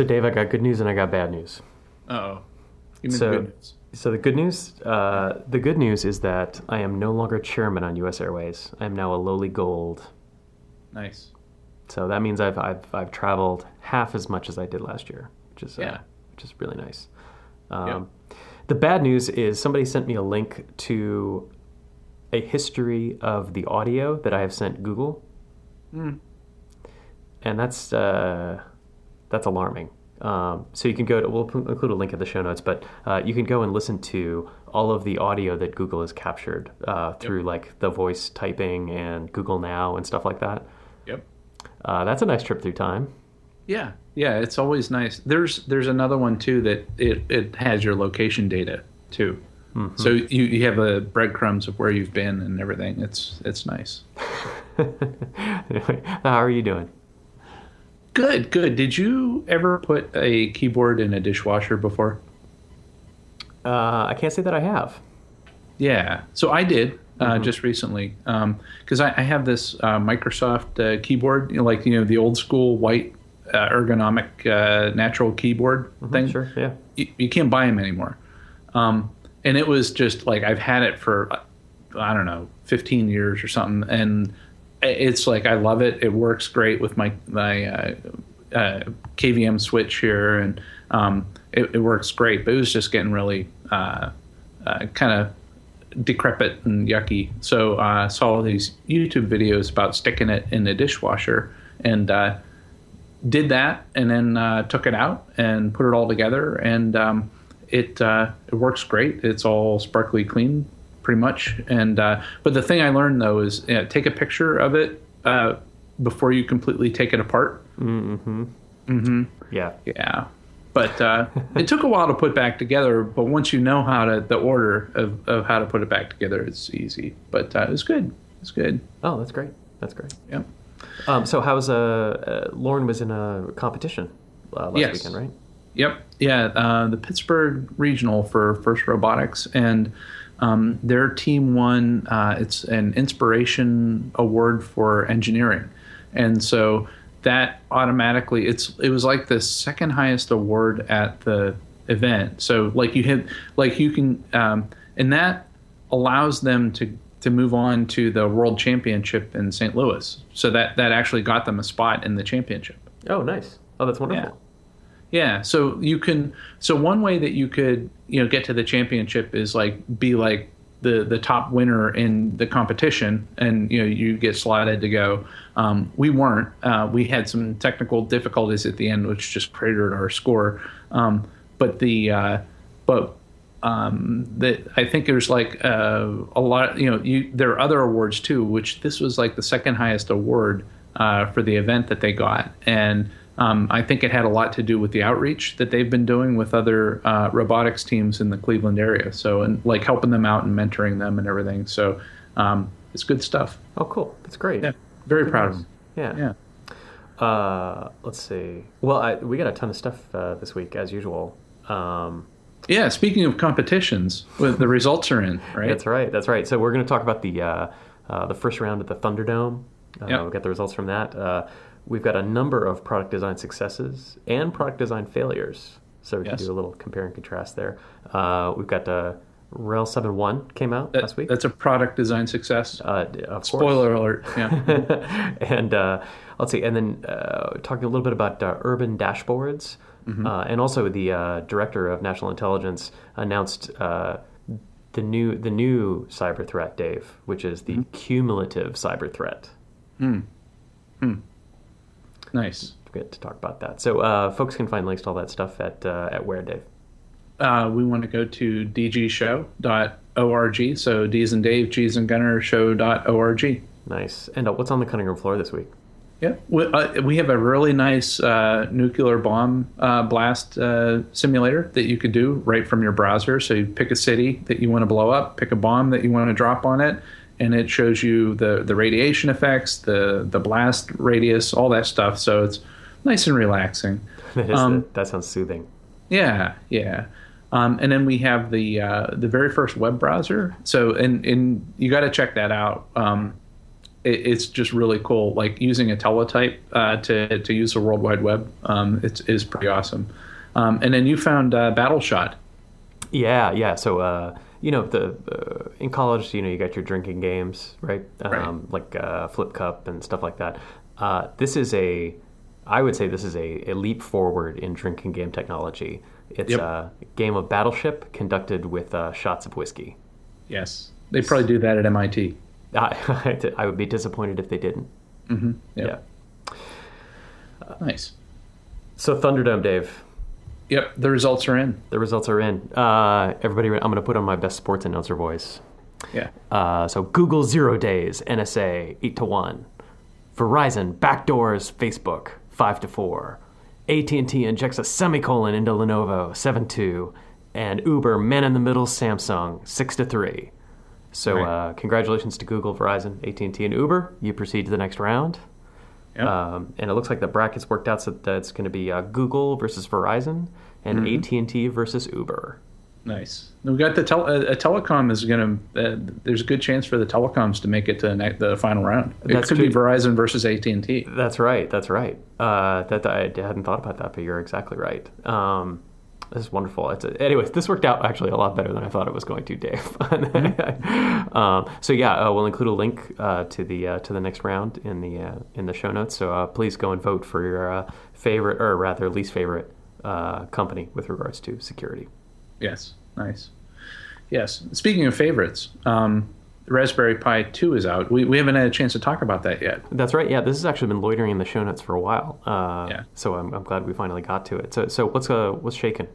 So, Dave, I got good news and I got bad news. oh. Give me So- the good news. So the good news, uh, the good news is that I am no longer chairman on U.S. Airways. I am now a lowly gold. Nice. So that means I've I've, I've traveled half as much as I did last year, which is uh, Yeah. which is really nice. Um, The bad news is somebody sent me a link to a history of the audio that I have sent Google, Hmm. and that's uh, that's alarming. Um, so you can go to we'll p- include a link in the show notes, but uh, you can go and listen to all of the audio that Google has captured uh, through like the voice typing and Google Now and stuff like that. Yep. Uh, that's a nice trip through time. Yeah, yeah, it's always nice. There's there's another one too that it, it has your location data too. So you, you have a breadcrumbs of where you've been and everything. It's it's nice. Anyway, how are you doing? Good, good. Did you ever put a keyboard in a dishwasher before? Uh, I can't say that I have. Yeah, so I did uh, just recently because I, I have this uh, Microsoft uh, keyboard, you know, like you know the old school white uh, ergonomic uh, natural keyboard thing. Sure, yeah. you, you can't buy them anymore. Um, and it was just like I've had it for I don't know 15 years or something, and it's like I love it. It works great with my my uh, uh, KVM switch here, and um, it, it works great. But it was just getting really uh, uh, kind of decrepit and yucky. So uh, I saw these YouTube videos about sticking it in the dishwasher, and uh, did that and then took it out and put it all together and um, it it works great it's all sparkly clean pretty much and uh, but the thing I learned though is uh, take a picture of it uh, before you completely take it apart Mm-hmm. Mm-hmm. Yeah. yeah but uh, it took a while to put back together but once you know how to the order of, of how to put it back together it's easy but uh, it was good it's good Oh, that's great. That's great. yeah Um, so how's uh, uh Lauren was in a competition uh, last Yes. weekend, right? Yep. Yeah. Uh, the Pittsburgh Regional for First Robotics, and um, their team won. Uh, it's an inspiration award for engineering, and so that automatically it's it was like the second highest award at the event. So like you hit like you can um, and that allows them to to move on to the World Championship in St. Louis. So that that actually got them a spot in the championship. Oh, nice. Oh, that's wonderful. Yeah. Yeah, so you can so one way that you could, you know, get to the championship is like be like the the top winner in the competition and you know you get slotted to go. Um, we weren't. Uh, we had some technical difficulties at the end which just cratered our score. Um, but the uh, but um, that I think there's like uh, a lot. You know, you, there are other awards too, which this was like the second highest award uh, for the event that they got, and um, I think it had a lot to do with the outreach that they've been doing with other uh, robotics teams in the Cleveland area. So, and like helping them out and mentoring them and everything. So, um, it's good stuff. Oh, cool. That's great. Yeah, very Good proud of them. Yeah. Yeah. Uh, let's see. Well, I, we got a ton of stuff uh, this week, as usual. Um, Yeah. Speaking of competitions, the results are in, right? That's right. That's right. So we're going to talk about the uh, uh, the first round at the Thunderdome. Uh, Yep. We got the results from that. We've got a number of product design successes and product design failures. So we Yes. can do a little compare and contrast there. Uh, we've got uh, RHEL 7.1 came out That- last week. That's a product design success. Uh, d- of course. Spoiler alert. Yeah. and uh, let's see, and then uh, talking a little bit about uh, urban dashboards, uh, and also the uh, director of national intelligence announced uh, the new the new cyber threat, Dave, which is the cumulative cyber threat. Nice. We'll to talk about that. So uh, folks can find links to all that stuff at uh, at where, Dave. uh, we want to go to dgshow.org. So D's and Dave, G's and Gunnar show.org. Nice. And uh, what's on the cutting room floor this week? Yeah, we, uh, we have a really nice uh, nuclear bomb uh, blast uh, simulator that you could do right from your browser. So you pick a city that you want to blow up, pick a bomb that you want to drop on it, and it shows you the, the radiation effects, the the blast radius, all that stuff. So it's nice and relaxing. Um, that sounds soothing. Yeah, yeah. Um, and then we have the uh, the very first web browser. So and and you got to check that out. Um, it, it's just really cool. Like using a teletype uh, to to use the World Wide Web, um, it's is pretty awesome. Um, and then you found uh, BattleShot. Yeah, yeah. So uh, you know, the uh, in college, you know, you got your drinking games, right? Um, Right. Like uh, Flip Cup and stuff like that. Uh, this is a, I would say, this is a, a leap forward in drinking game technology. It's Yep. a game of Battleship conducted with uh, shots of whiskey. Yes, they probably do that at MIT. I, I would be disappointed if they didn't. Mm-hmm. Yeah. Nice. So Thunderdome, Dave. Yep, the results are in. The results are in. Uh, everybody, I'm going to put on my best sports announcer voice. Yeah. Uh, so Google zero days, NSA eight to one, Verizon backdoors Facebook five to four, AT and T injects a semicolon into Lenovo seven two, and Uber man in the middle Samsung six to three. So Right. uh, congratulations to Google, Verizon, AT and T, and Uber. You proceed to the next round. Yep. Um, and it looks like the brackets worked out so that it's going to be uh, Google versus Verizon and Mm-hmm. AT and T versus Uber. Nice. We got the tel- uh, a telecom is going to. Uh, there's a good chance for the telecoms to make it to the, ne- the final round. It That's could be. Verizon versus AT and T. That's right. That's right. Uh, that I hadn't thought about that, but you're exactly right. Um, this is wonderful. It's a, anyways, this worked out actually a lot better than I thought it was going to, Dave. um, so yeah, uh, we'll include a link uh, to the uh, to the next round in the uh, in the show notes. So uh, please go and vote for your uh, favorite or rather least favorite uh, company with regards to security. Yes. Nice. Yes. Speaking of favorites, um, Raspberry Pi 2 is out. We, we haven't had a chance to talk about that yet. That's right. Yeah, this has actually been loitering in the show notes for a while. Uh, Yeah. So I'm, I'm glad we finally got to it. So so what's uh what's shaking?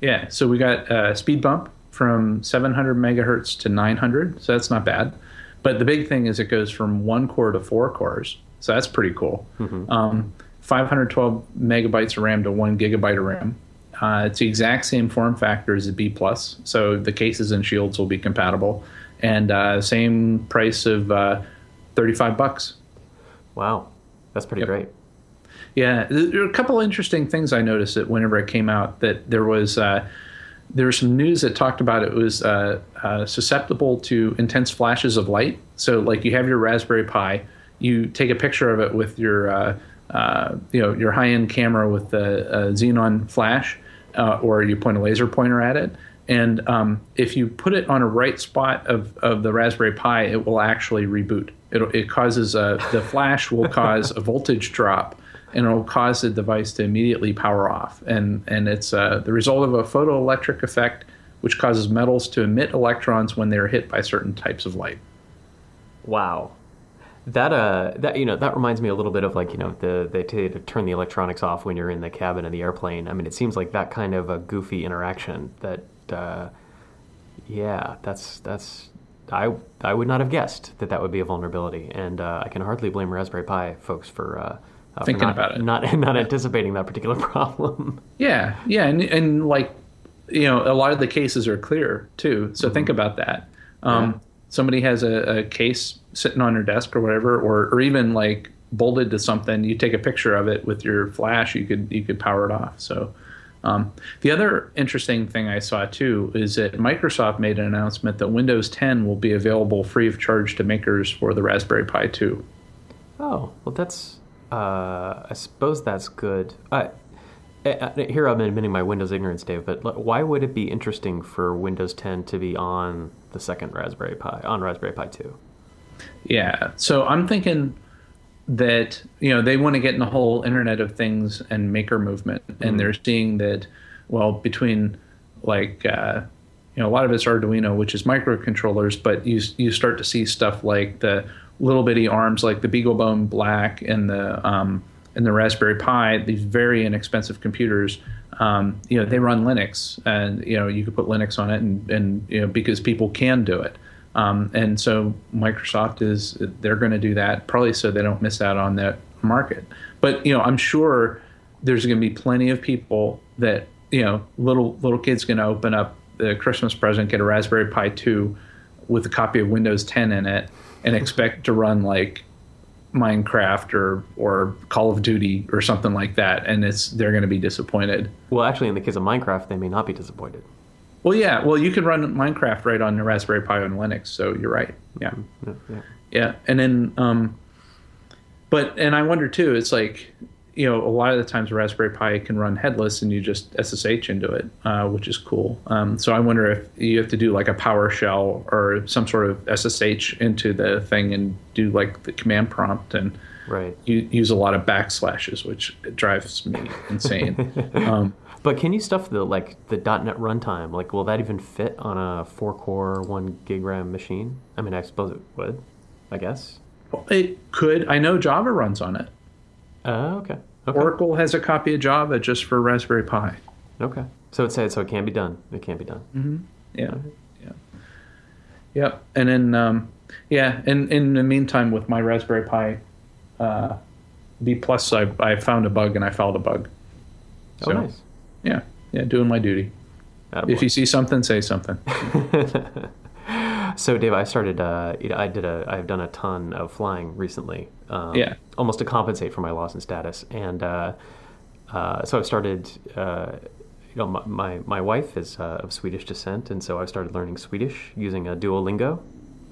Yeah. So we got a speed bump from 700 megahertz to 900. So that's not bad. But the big thing is it goes from one core to four cores. So that's pretty cool. Um, 512 megabytes of RAM to one gigabyte of RAM. Uh, it's the exact same form factor as the B plus, so the cases and shields will be compatible, and uh, same price of uh, 35 bucks. Wow, that's pretty Yep. great. Yeah, there are a couple interesting things I noticed that whenever it came out that there was uh, there was some news that talked about it was uh, uh, susceptible to intense flashes of light. So, like you have your Raspberry Pi, you take a picture of it with your uh, uh, you know your high end camera with the uh, xenon flash, uh, or you point a laser pointer at it. And um, if you put it on a right spot of, of the Raspberry Pi, it will actually reboot. It, it causes a, the flash will cause a voltage drop and it'll cause the device to immediately power off. And and it's uh, the result of a photoelectric effect, which causes metals to emit electrons when they are hit by certain types of light. Wow. That uh that you know that reminds me a little bit of like you know the they tell you to turn the electronics off when you're in the cabin of the airplane. I mean it seems like that kind of a goofy interaction that uh yeah that's that's I I would not have guessed that that would be a vulnerability and uh, I can hardly blame Raspberry Pi folks for uh, uh, Thinking not, about it. not not anticipating that particular problem. Yeah, yeah, and and like you know, a lot of the cases are clear too. So think about that. Um, Yeah. Somebody has a, a case sitting on their desk or whatever, or or even like bolted to something. You take a picture of it with your flash. You could you could power it off. So. Um, the other interesting thing I saw too is that Microsoft made an announcement that Windows 10 will be available free of charge to makers for the Raspberry Pi 2. Oh, well, that's. Uh, I suppose that's good. I, uh, here I'm admitting my Windows ignorance, Dave, but why would it be interesting for Windows 10 to be on the second Raspberry Pi, on Raspberry Pi 2? Yeah. So I'm thinking that you know they want to get in the whole Internet of Things and maker movement, and they're seeing that well between like uh, you know a lot of it's Arduino, which is microcontrollers, but you you start to see stuff like the little bitty arms like the BeagleBone Black and the um, and the Raspberry Pi, these very inexpensive computers. Um, you know they run Linux, and you know you could put Linux on it, and, and you know because people can do it. Um, and so Microsoft is they're going to do that probably so they don't miss out on that market. But you know, I'm sure there's going to be plenty of people that you know little little kids going to open up the Christmas present, get a Raspberry Pi 2 with a copy of Windows 10 in it, and expect to run like Minecraft or or Call of Duty or something like that, and it's they're going to be disappointed. Well, actually, in the case of Minecraft, they may not be disappointed. Well, yeah, well you can run Minecraft right on the Raspberry Pi on Linux, so you're right. Yeah. Yeah, yeah. yeah, and then um, but and I wonder too. It's like you know a lot of the times Raspberry Pi can run headless, and you just SSH into it, uh, which is cool. Um, so I wonder if you have to do like a PowerShell or some sort of SSH into the thing and do like the command prompt and Right. you use a lot of backslashes, which drives me insane. um, But can you stuff the like the .NET runtime? Like, will that even fit on a four core, one gig RAM machine? I mean, I suppose it would. I guess. it could. I know Java runs on it. Oh, okay. Okay. Oracle has a copy of Java just for Raspberry Pi. okay. So it says so it can be done. It can be done. Yeah, yeah, yep. And then, um, yeah, and in the meantime, with my Raspberry Pi uh, B plus, I, I found a bug and I filed a bug. Oh, So, nice. Yeah, yeah, doing my duty. Attaboy. If you see something, say something. So, Dave, I started. Uh, you know, I did a. I've done a ton of flying recently. Um, Yeah. Almost to compensate for my loss in status, and uh, uh, so I've started. Uh, you know, my my, my wife is uh, of Swedish descent, and so I started learning Swedish using a Duolingo.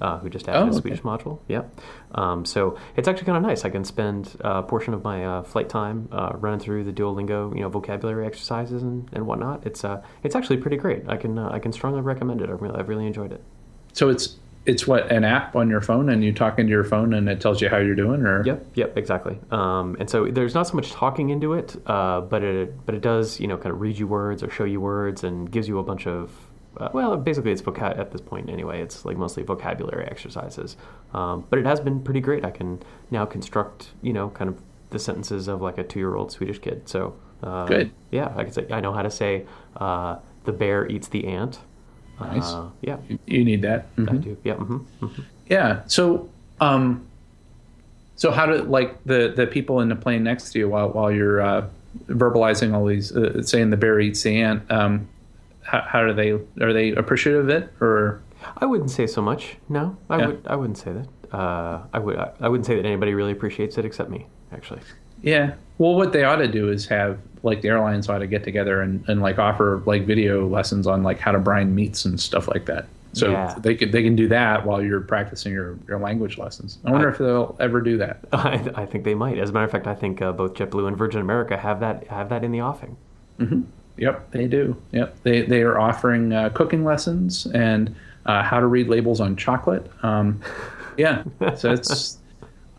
Uh, who just added Oh, a okay. Swedish module? Yeah. Um, so it's actually kind of nice. I can spend a portion of my uh, flight time uh, running through the Duolingo, you know, vocabulary exercises and, and whatnot. It's uh, it's actually pretty great. I can uh, I can strongly recommend it. I really I've really enjoyed it. So it's it's what an app on your phone, and you talk into your phone, and it tells you how you're doing, or Yep, yep, exactly. Um, and so there's not so much talking into it, uh, but it but it does you know kind of read you words or show you words and gives you a bunch of uh, well basically it's vocab at this point anyway. It's like mostly vocabulary exercises, um, but it has been pretty great. I can now construct you know kind of the sentences of like a two year old Swedish kid. So uh, Good. Yeah, I can say I know how to say uh, the bear eats the ant. Nice. Uh, yeah, you, need that. I Mhm. do. Yeah. hmm hmm Yeah. So, um, so how do like the the people in the plane next to you while while you're uh, verbalizing all these, uh, saying the bear eats the ant? Um, how, how do they are they appreciative of it or? I wouldn't say so much. No, I Yeah. would. I wouldn't say that. Uh, I would. I, I wouldn't say that anybody really appreciates it except me. Actually. Yeah. Well, what they ought to do is have like the airlines ought to get together and, and like offer like video lessons on like how to brine meats and stuff like that. So Yeah. they could they can do that while you're practicing your, your language lessons. I wonder I- if they'll ever do that. I, I think they might. As a matter of fact, I think uh, both JetBlue and Virgin America have that have that in the offing. Yep, they do. Yep, they they are offering uh, cooking lessons and uh, how to read labels on chocolate. Um, yeah, so it's.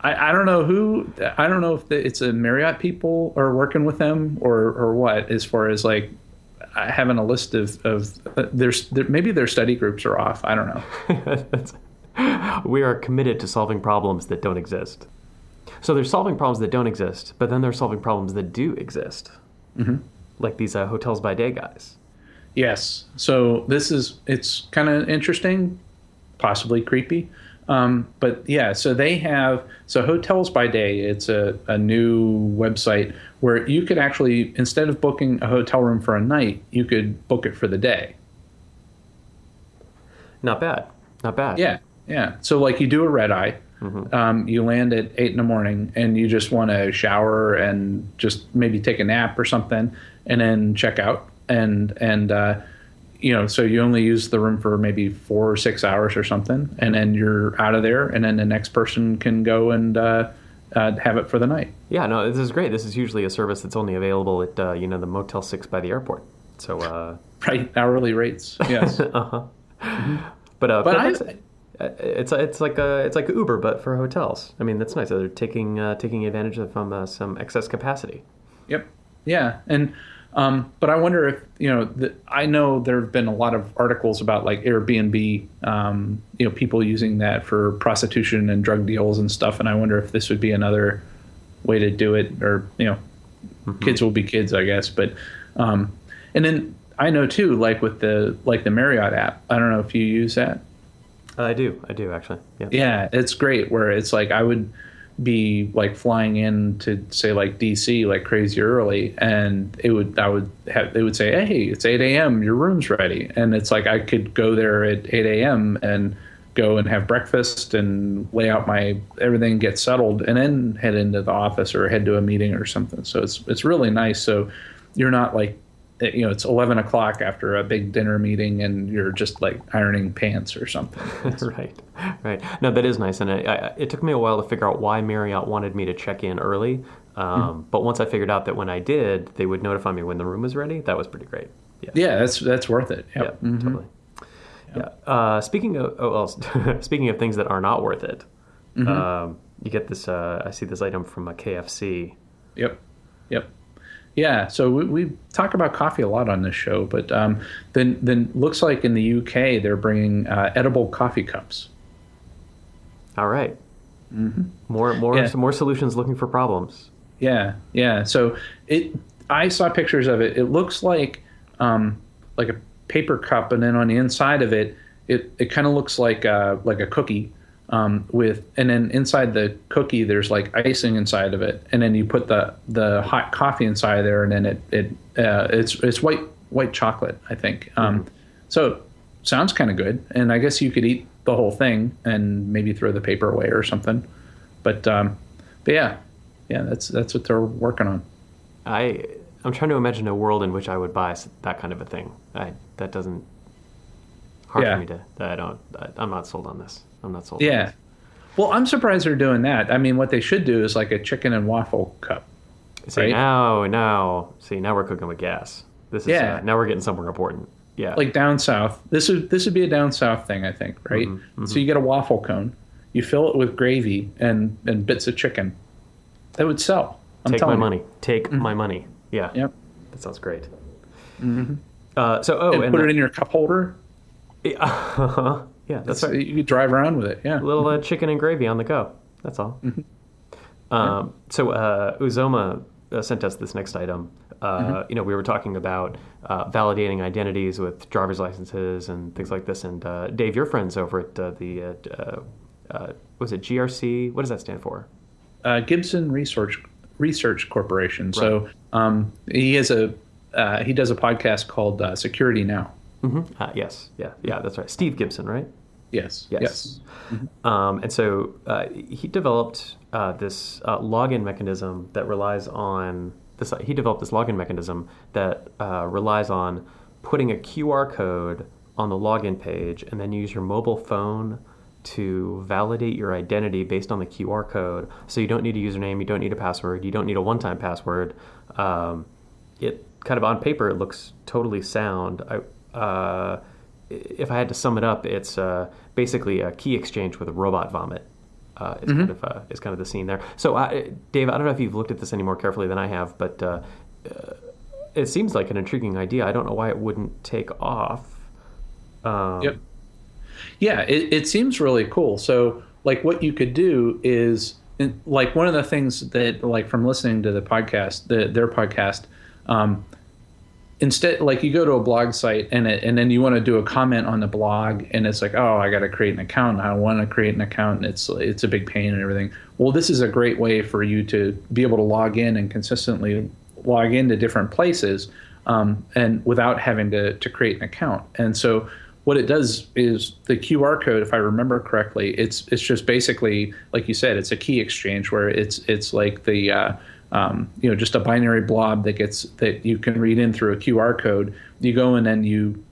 I, I don't know who I don't know if the, it's a Marriott people are working with them or or what as far as like having a list of of uh, there's there, maybe their study groups are off. I don't know. We are committed to solving problems that don't exist. So they're solving problems that don't exist, but then they're solving problems that do exist, mm-hmm. Like these uh, hotels by day guys. Yes. So this is it's kind of interesting, possibly creepy. Um, but yeah, so they have so hotels by day. It's a, a new website where you could actually instead of booking a hotel room for a night, you could book it for the day. Not bad. Not bad. Yeah, yeah. So like you do a red eye, um, you land at eight in the morning, and you just want to shower and just maybe take a nap or something, and then check out. And and uh, you know, so you only use the room for maybe four or six hours or something, and then you're out of there, and then the next person can go and uh, uh, have it for the night. Yeah, no, this is great. This is usually a service that's only available at uh, you know the Motel Six by the airport. So, uh, Right, hourly rates. Yes. uh-huh. but uh, But but I- it's, it's it's like a it's like Uber, but for hotels. I mean, that's nice. They're taking uh, taking advantage of um, uh, some excess capacity. Yep. Yeah, and um, but I wonder if you know. The, I know there have been a lot of articles about like Airbnb, um, you know, people using that for prostitution and drug deals and stuff. And I wonder if this would be another way to do it, or you know, kids will be kids, I guess. But um, and then I know too, like with the like the Marriott app. I don't know if you use that. I do, I do actually. Yeah. Yeah, it's great. Where it's like I would be like flying in to say like DC like crazy early, and it would I would have they would say, hey, it's eight a.m. Your room's ready, and it's like I could go there at eight a.m. and go and have breakfast and lay out my everything, get settled, and then head into the office or head to a meeting or something. So it's it's really nice. So you're not like you know it's 11 o'clock after a big dinner meeting and you're just like ironing pants or something. right, right. No, that is nice, and I, I, it took me a while to figure out why Marriott wanted me to check in early. Um, But once I figured out that when I did, they would notify me when the room was ready. That was pretty great. Yeah, yeah, that's that's worth it. Yep. yeah, totally. Yeah. Uh, speaking of oh, well, speaking of things that are not worth it, um, you get this. Uh, I see this item from a KFC. Yep. Yep. Yeah. So we, we talk about coffee a lot on this show, but um, then then looks like in the UK they're bringing uh, edible coffee cups. All right. More more Yeah. more solutions looking for problems. Yeah. Yeah. So it. I saw pictures of it. It looks like um, like a paper cup, and then on the inside of it, it, it kind of looks like a, like a cookie. Um, with and then inside the cookie there's like icing inside of it, and then you put the the hot coffee inside there, and then it it uh, it's it's white white chocolate I think. Um, so sounds kind of good, and I guess you could eat the whole thing and maybe throw the paper away or something. But um, but yeah, yeah, that's that's what they're working on. I I'm trying to imagine a world in which I would buy that kind of a thing. I that doesn't hard Yeah. for me to. I don't. I, I'm not sold on this. I'm not sold. Yeah. Well, I'm surprised they're doing that. I mean, what they should do is like a chicken and waffle cup. See Right? now, now, see now we're cooking with gas. This is Yeah. uh, now we're getting somewhere important. Yeah. Like down south, this would this would be a down south thing, I think, right? Mm-hmm, So you get a waffle cone, you fill it with gravy and and bits of chicken. That would sell. I'm take my you. money. Take my money. Yeah. Yep. That sounds great. Uh, so oh, And, and put the- it in your cup holder. yeah, that's So right. You could drive around with it. Yeah. A little uh, chicken and gravy on the go. That's all. Um, so uh, Uzoma uh, sent us this next item. Uh, You know, we were talking about uh, validating identities with driver's licenses and things like this. And uh, Dave, your friends over at uh, the uh, uh, uh, was it GRC? What does that stand for? uh, Gibson Research Research Corporation. So um, he has a uh, he does a podcast called uh, Security Now. Uh, yes, yeah, yeah, that's right. Steve Gibson, right? Yes. Yes. Yes. Um, and so uh, he developed uh, this uh, login mechanism that relies on this. He developed this login mechanism that uh, relies on putting a QR code on the login page, and then use your mobile phone to validate your identity based on the QR code. So you don't need a username, you don't need a password, you don't need a one-time password. Um, it kind of on paper it looks totally sound. I, uh, if I had to sum it up, it's uh, basically a key exchange with a robot vomit. Uh, is kind of uh, is kind of the scene there. So, uh, Dave, I don't know if you've looked at this any more carefully than I have, but uh, uh, it seems like an intriguing idea. I don't know why it wouldn't take off. Um, Yep. Yeah, it, it seems really cool. So, like, what you could do is, like, one of the things that, like, from listening to the podcast, the, their podcast, um, instead, like, you go to a blog site and it, and then you want to do a comment on the blog, and it's like, oh, I got to create an account. I want to create an account, and it's it's a big pain and everything. Well, this is a great way for you to be able to log in and consistently log into different places, um, and without having to to create an account. And so what it does is the QR code, if I remember correctly, it's it's just basically like you said, it's a key exchange where it's it's like the uh, um, you know just a binary blob that gets that you can read in through a QR code. You go in and you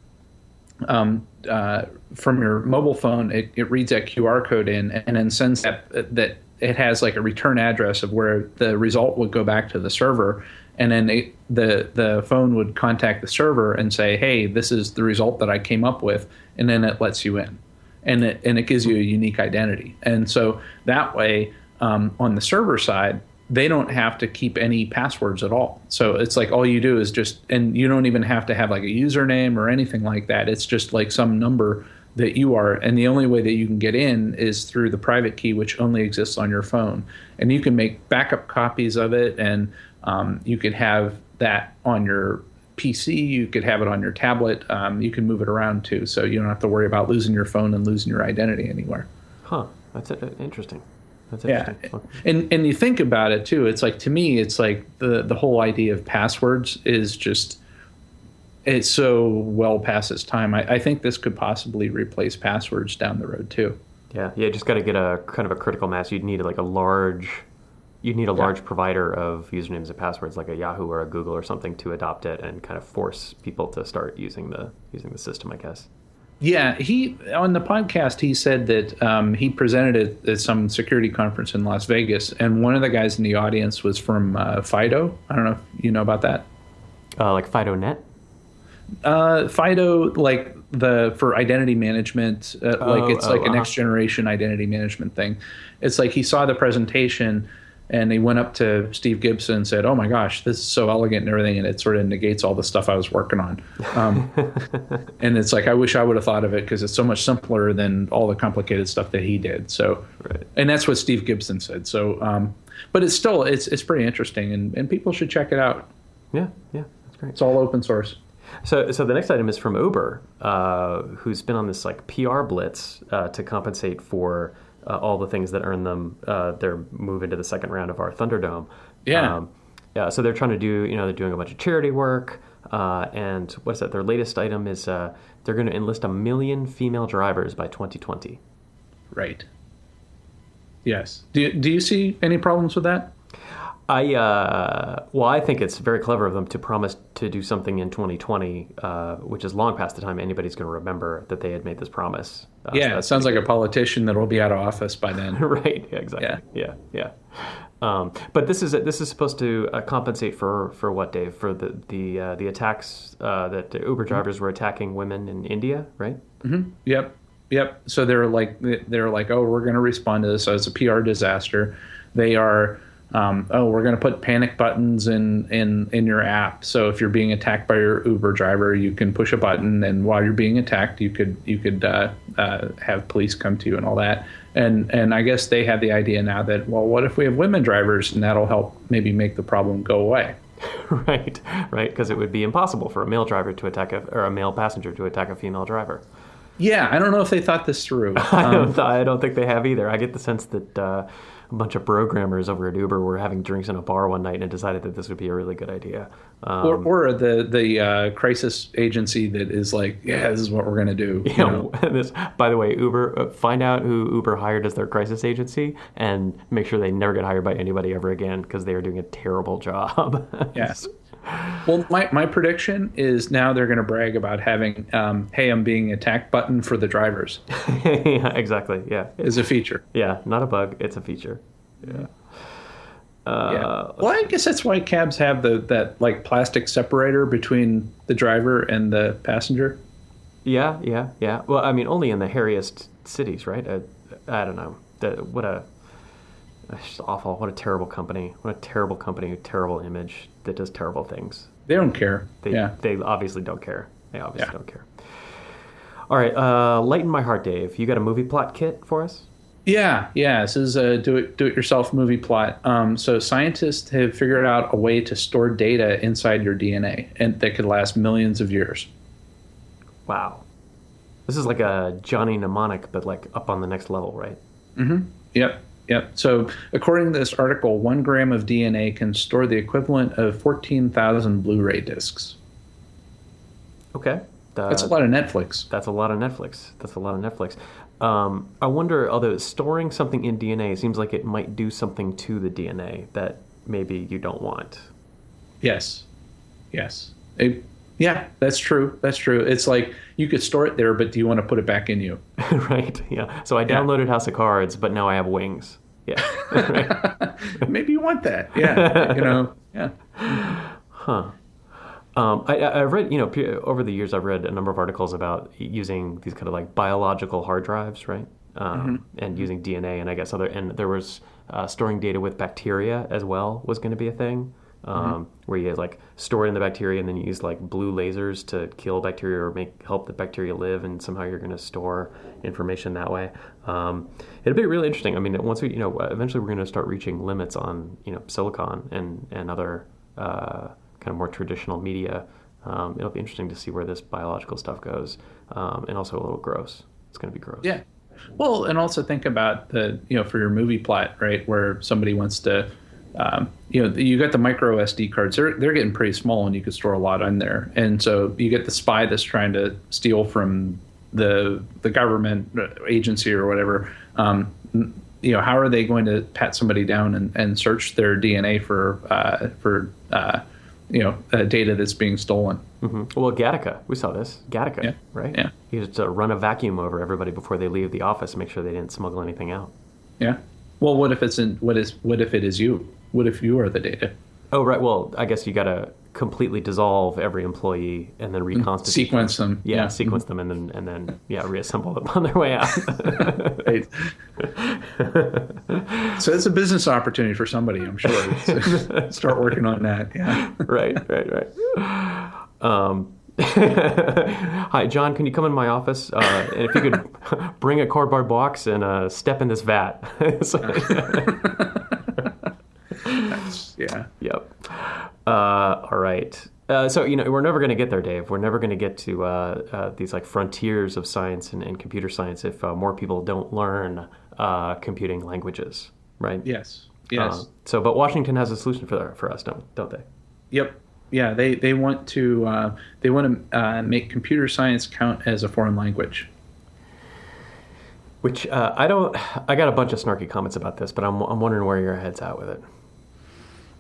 um, uh, from your mobile phone, it, it reads that QR code in and then sends that that it has like a return address of where the result would go back to the server, and then it, the the phone would contact the server and say, "Hey, this is the result that I came up with," and then it lets you in, and it and it gives you a unique identity, and so that way um, on the server side. They don't have to keep any passwords at all. So it's like all you do is just, and you don't even have to have like a username or anything like that. It's just like some number that you are and the only way that you can get in is through the private key which only exists on your phone and you can make backup copies of it and um, you could have that on your pc you could have it on your tablet um, you can move it around too so you don't have to worry about losing your phone and losing your identity anywhere Huh. That's uh, interesting. That's yeah interesting. and and you think about it too it's like to me it's like the the whole idea of passwords is just it's so well past its time I, I think this could possibly replace passwords down the road too Yeah, yeah. Just got to get a kind of a critical mass. You'd need like a large you'd need a large provider of usernames and passwords like a Yahoo or a Google or something to adopt it and kind of force people to start using the using the system, I guess. Yeah, he on the podcast he said that um, he presented it at some security conference in Las Vegas, and one of the guys in the audience was from uh, Fido. I don't know if you know about that. Uh, like FidoNet. Uh, Fido, like the for identity management, uh, Oh, like it's oh, like a uh-huh. next generation identity management thing. It's like he saw the presentation and he went up to Steve Gibson and said, "Oh my gosh, this is so elegant and everything, and it sort of negates all the stuff I was working on." Um, and it's like I wish I would have thought of it because it's so much simpler than all the complicated stuff that he did. So, Right. and that's what Steve Gibson said. So, um, but it's still it's it's pretty interesting, and and people should check it out. Yeah, yeah, that's great. It's all open source. So, so the next item is from Uber, uh, who's been on this like PR blitz uh, to compensate for uh, all the things that earn them uh, their move into the second round of our Thunderdome. Yeah. yeah. So they're trying to do, you know, they're doing a bunch of charity work, uh, and what's that? Their latest item is uh, they're going to enlist a million female drivers by 2020. Right. Yes. Do you, do you see any problems with that? I uh, well, I think it's very clever of them to promise to do something in 2020, uh, which is long past the time anybody's going to remember that they had made this promise. Uh, so yeah, it sounds like pretty a politician that will be out of office by then. right. Yeah, exactly. Yeah, yeah. Um, but this is this is supposed to uh, compensate for for what, Dave? For the the uh, the attacks uh, that the Uber drivers were attacking women in India, right? Yep. Yep. So they're like they're like, oh, we're going to respond to this. So it's a PR disaster. They are. Um, oh, we're going to put panic buttons in, in in your app. So if you're being attacked by your Uber driver, you can push a button, and while you're being attacked, you could you could uh, uh, have police come to you and all that. And and I guess they have the idea now that well, what if we have women drivers, and that'll help maybe make the problem go away. right, right. Because it would be impossible for a male driver to attack a or a male passenger to attack a female driver. Yeah, I don't know if they thought this through. I don't, I don't think they have either. I get the sense that uh, a bunch of programmers over at Uber were having drinks in a bar one night and decided that this would be a really good idea. Um, or, or the the uh, crisis agency that is like, yeah, this is what we're gonna do. you know, this, by the way, Uber, uh, find out who Uber hired as their crisis agency and make sure they never get hired by anybody ever again because they are doing a terrible job. Yes. Well, my, my prediction is now they're going to brag about having um, "Hey, I'm being attacked" button for the drivers yeah, exactly. Yeah. as a feature. Yeah. Not a bug. It's a feature. Yeah. Uh, Yeah. Well, I guess that's why cabs have the that like plastic separator between the driver and the passenger. Yeah, yeah, yeah. Well, I mean, only in the hairiest cities, right? Uh, I don't know. The, what a it's just awful. What a terrible company. What a terrible company. Terrible image that does terrible things. They don't care. They yeah. they obviously don't care. They obviously Yeah. don't care. All right, uh, lighten my heart, Dave. You got a movie plot kit for us? Yeah, yeah. This is a do it do it yourself movie plot. Um, so scientists have figured out a way to store data inside your DNA, and that could last millions of years. Wow. This is like a Johnny Mnemonic, but like up on the next level, right? Mm-hmm. Yep, yep. So according to this article, one gram of DNA can store the equivalent of fourteen thousand Blu-ray discs. Okay. Uh, That's a lot of Netflix. That's a lot of Netflix. That's a lot of Netflix. Um, I wonder, although storing something in DNA seems like it might do something to the DNA that maybe you don't want. Yes, yes. It- yeah, that's true. That's true. It's like you could store it there, but do you want to put it back in you? right? Yeah. So I downloaded House of Cards, but now I have wings. Yeah. Maybe you want that. Yeah, you know. Yeah. Huh. Um, I, I- I've read, you know, over the years, I've read a number of articles about using these kind of like biological hard drives, right? Um, And using DNA, and I guess other, and there was uh, storing data with bacteria as well was going to be a thing, um, where you like store it in the bacteria, and then you use like blue lasers to kill bacteria or make help the bacteria live, and somehow you're going to store information that way. Um, it'll be really interesting. I mean, once we, you know, eventually we're going to start reaching limits on, you know, silicon and and other. Uh, kind of more traditional media. Um, it'll be interesting to see where this biological stuff goes, um, and also a little gross. It's going to be gross. Yeah. Well, and also think about the you know for your movie plot, right, where somebody wants to, um, you know, you got the micro SD cards. They're they're getting pretty small, and you could store a lot on there. And so you get the spy that's trying to steal from the the government uh, agency or whatever. Um, you know, how are they going to pat somebody down and, and search their DNA for uh, for uh, you know uh, data that's being stolen? Mm-hmm. Well, Gattaca, we saw this. Gattaca, Yeah. right? Yeah. You just uh, run a vacuum over everybody before they leave the office, to make sure they didn't smuggle anything out. Yeah. Well, what if it's in what is what if it is you? What if you are the data? Oh, right. Well, I guess you got to completely dissolve every employee and then reconstitute. Sequence them. Yeah, sequence them and then and then yeah, reassemble them on their way out. Right. so it's a business opportunity for somebody, I'm sure. Start working on that. Yeah. right, right, right. Um, hi, John. Can you come in my office? Uh, and if you could bring a cardboard box and uh, step in this vat. Yeah. Yep. Uh, all right. Uh, so you know we're never going to get there, Dave. We're never going to get to uh, uh, these like frontiers of science and, and computer science if uh, more people don't learn uh, computing languages, right? Yes. Yes. So, but Washington has a solution for for us, don't don't they? Yep. Yeah. They they want to uh, they want to uh, make computer science count as a foreign language. Which uh, I don't. I got a bunch of snarky comments about this, but I'm I'm wondering where your head's at with it.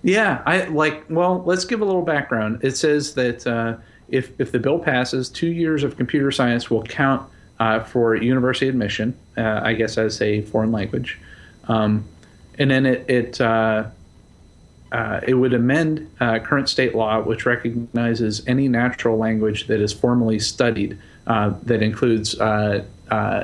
Yeah, I like. Well, let's give a little background. It says that uh, if if the bill passes, two years of computer science will count uh, for university admission. Uh, I guess as a foreign language, um, and then it it uh, uh, it would amend uh, current state law, which recognizes any natural language that is formally studied that includes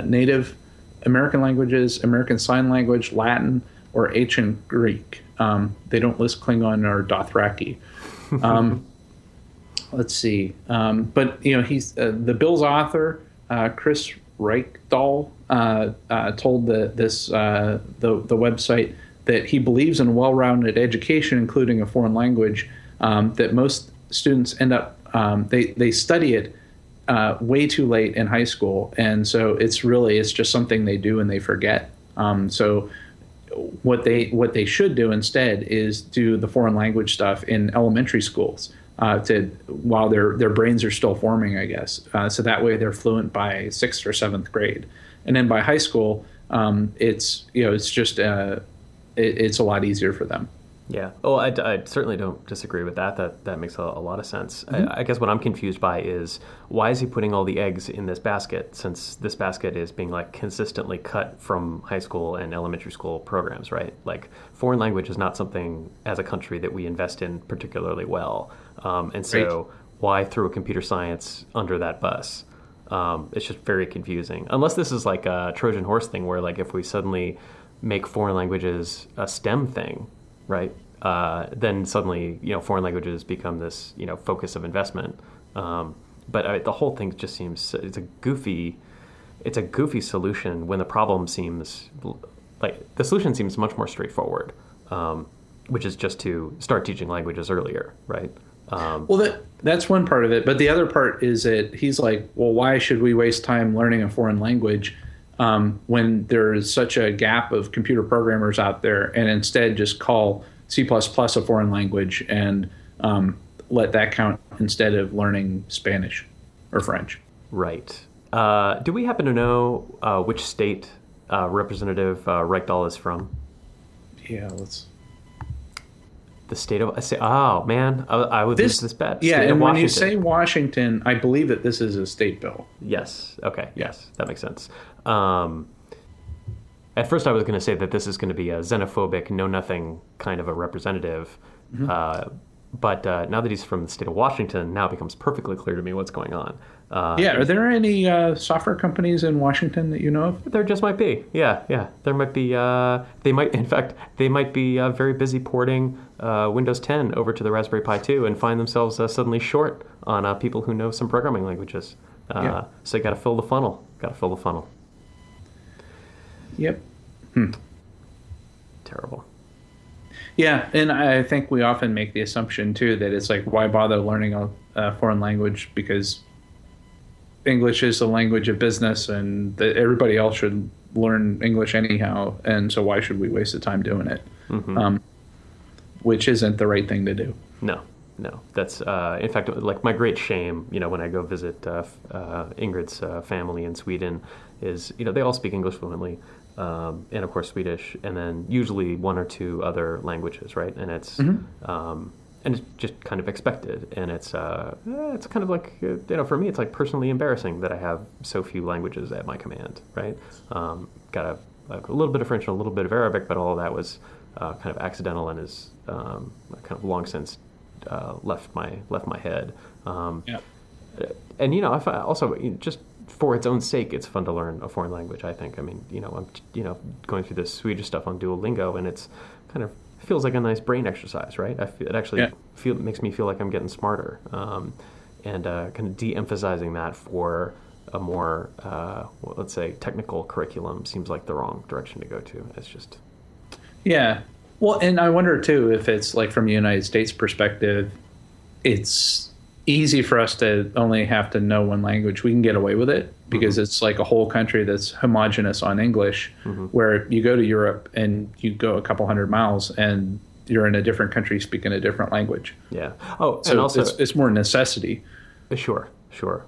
native American languages, American Sign Language, Latin, or ancient Greek. Um, they don't list Klingon or Dothraki. Um, let's see. Um, but you know, he's uh, the bill's author, uh, Chris Reykdal, uh, uh, told the this uh, the the website that he believes in a well-rounded education, including a foreign language. Um, that most students end up um, they they study it uh, way too late in high school, and so it's really it's just something they do and they forget. Um, so what they what they should do instead is do the foreign language stuff in elementary schools uh, to while their their brains are still forming, I guess. Uh, so that way they're fluent by sixth or seventh grade, and then by high school, um, it's you know it's just uh, it, it's a lot easier for them. Yeah. Oh, I, I certainly don't disagree with that. That that makes a, a lot of sense. I, I guess what I'm confused by is why is he putting all the eggs in this basket? Since this basket is being like consistently cut from high school and elementary school programs, right? Like foreign language is not something as a country that we invest in particularly well, um, and so Right. why throw a computer science under that bus? Um, it's just very confusing. Unless this is like a Trojan horse thing, where like if we suddenly make foreign languages a STEM thing, right? Uh, then suddenly, you know, foreign languages become this, you know, focus of investment. Um, but I, the whole thing just seems it's a goofy, it's a goofy solution when the problem seems like the solution seems much more straightforward, um, which is just to start teaching languages earlier, right? Um, Well, that that's one part of it, but the other part is that he's like, well, why should we waste time learning a foreign language um, when there is such a gap of computer programmers out there, and instead just call C a foreign language and um, let that count instead of learning Spanish or French. Right. Uh, do we happen to know uh, which state uh, Representative uh, Reykdal is from? Yeah, let's. The state of I say, oh man, I, I would lose this bet. yeah, State of and when you say Washington, I believe that this is a state bill. yes, okay, yes, that makes sense. Um, at first, I was going to say that this is going to be a xenophobic, know nothing kind of a representative, Mm-hmm. uh, but uh, now that he's from the state of Washington, now it becomes perfectly clear to me what's going on. Uh, Yeah, are there any uh, software companies in Washington that you know of? There just might be. Yeah, yeah. There might be. Uh, they might, in fact, they might be uh, very busy porting uh, Windows 10 over to the Raspberry Pi 2 and find themselves uh, suddenly short on uh, people who know some programming languages. Uh, Yeah. So you got to fill the funnel. Got to fill the funnel. Yep. Terrible. Yeah, and I think we often make the assumption too that it's like, why bother learning a, a foreign language because English is the language of business, and that everybody else should learn English anyhow, and so why should we waste the time doing it? Um, which isn't the right thing to do. No, no. That's uh, in fact like my great shame. You know, when I go visit uh, uh, Ingrid's uh, family in Sweden, is you know they all speak English fluently, um, and of course Swedish, and then usually one or two other languages, right? And it's um, and it's just kind of expected, and it's uh, eh, it's kind of like uh, you know for me it's like personally embarrassing that I have so few languages at my command, right? Um, got a, a little bit of French and a little bit of Arabic, but all of that was uh, kind of accidental and is um, kind of long since uh, left my left my head. Um, Yeah. and you know, if I also just for its own sake, it's fun to learn a foreign language. I think. I mean, you know, I'm you know going through this Swedish stuff on Duolingo, and it's kind of feels like a nice brain exercise, right? I feel, it actually Yeah. feel makes me feel like I'm getting smarter, um, and uh, kind of de-emphasizing that for a more uh, well, let's say technical curriculum seems like the wrong direction to go to. It's just Yeah. Well, and I wonder too if it's like from a United States perspective, it's easy for us to only have to know one language. We can get away with it because it's like a whole country that's homogenous on English, where you go to Europe and you go a couple hundred miles and you're in a different country speaking a different language. yeah. Oh, So and also it's, it's more necessity. Sure, sure.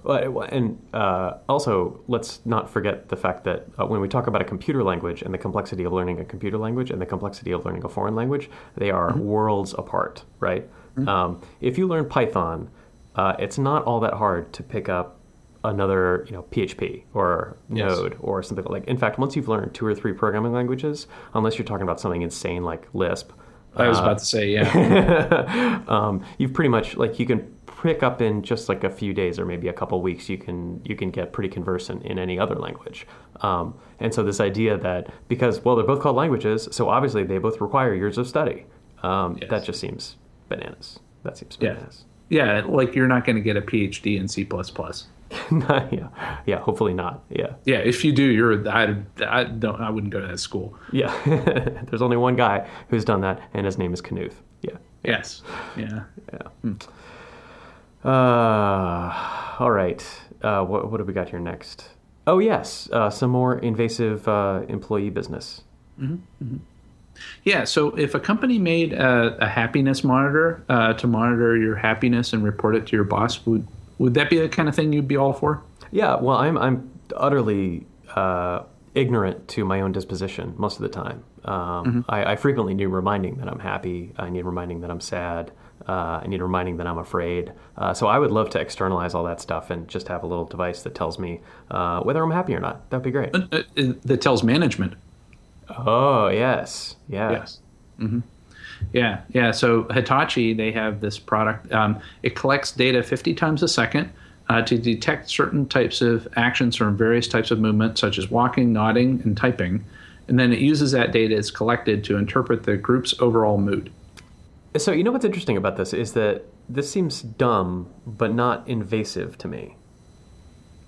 And uh, also, let's not forget the fact that uh, when we talk about a computer language and the complexity of learning a computer language and the complexity of learning a foreign language, they are worlds apart, right? Um, if you learn Python, uh, it's not all that hard to pick up another, you know, PHP or Yes. Node or something like. In fact, once you've learned two or three programming languages, unless you're talking about something insane like Lisp, I was about to say, yeah. um, you've pretty much like you can pick up in just like a few days or maybe a couple weeks. You can you can get pretty conversant in any other language. Um, and so this idea that because well they're both called languages, so obviously they both require years of study. Um, Yes. That just seems bananas. That seems bananas. yeah, like you're not going to get a PhD in C++. yeah, yeah. Hopefully not. Yeah, Yeah, if you do, you're I, I don't I wouldn't go to that school. yeah. There's only one guy who's done that, and his name is Knuth. Yeah. Yes. Yeah. Yeah. Uh, all right. Uh, what, what have we got here next? Oh, yes. Uh, some more invasive uh, employee business. Yeah. So if a company made a, a happiness monitor uh, to monitor your happiness and report it to your boss, would would that be the kind of thing you'd be all for? Yeah, well, I'm, I'm utterly uh, ignorant to my own disposition most of the time. Um, I, I frequently need reminding that I'm happy. I need reminding that I'm sad. Uh, I need reminding that I'm afraid. Uh, so I would love to externalize all that stuff and just have a little device that tells me uh, whether I'm happy or not. That'd be great. Uh, uh, that tells management. Oh, yes. Yeah. Yes. hmm Yeah, yeah. So Hitachi, they have this product. Um, it collects data 50 times a second uh, to detect certain types of actions from various types of movement, such as walking, nodding, and typing. And then it uses that data it's collected to interpret the group's overall mood. So you know what's interesting about this is that this seems dumb, but not invasive to me.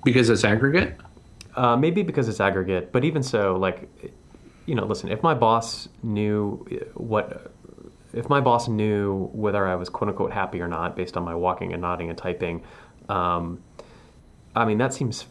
Because it's aggregate? Uh, maybe because it's aggregate, but even so, like, you know, listen, if my boss knew what, if my boss knew whether I was quote unquote happy or not based on my walking and nodding and typing, um, I mean, that seems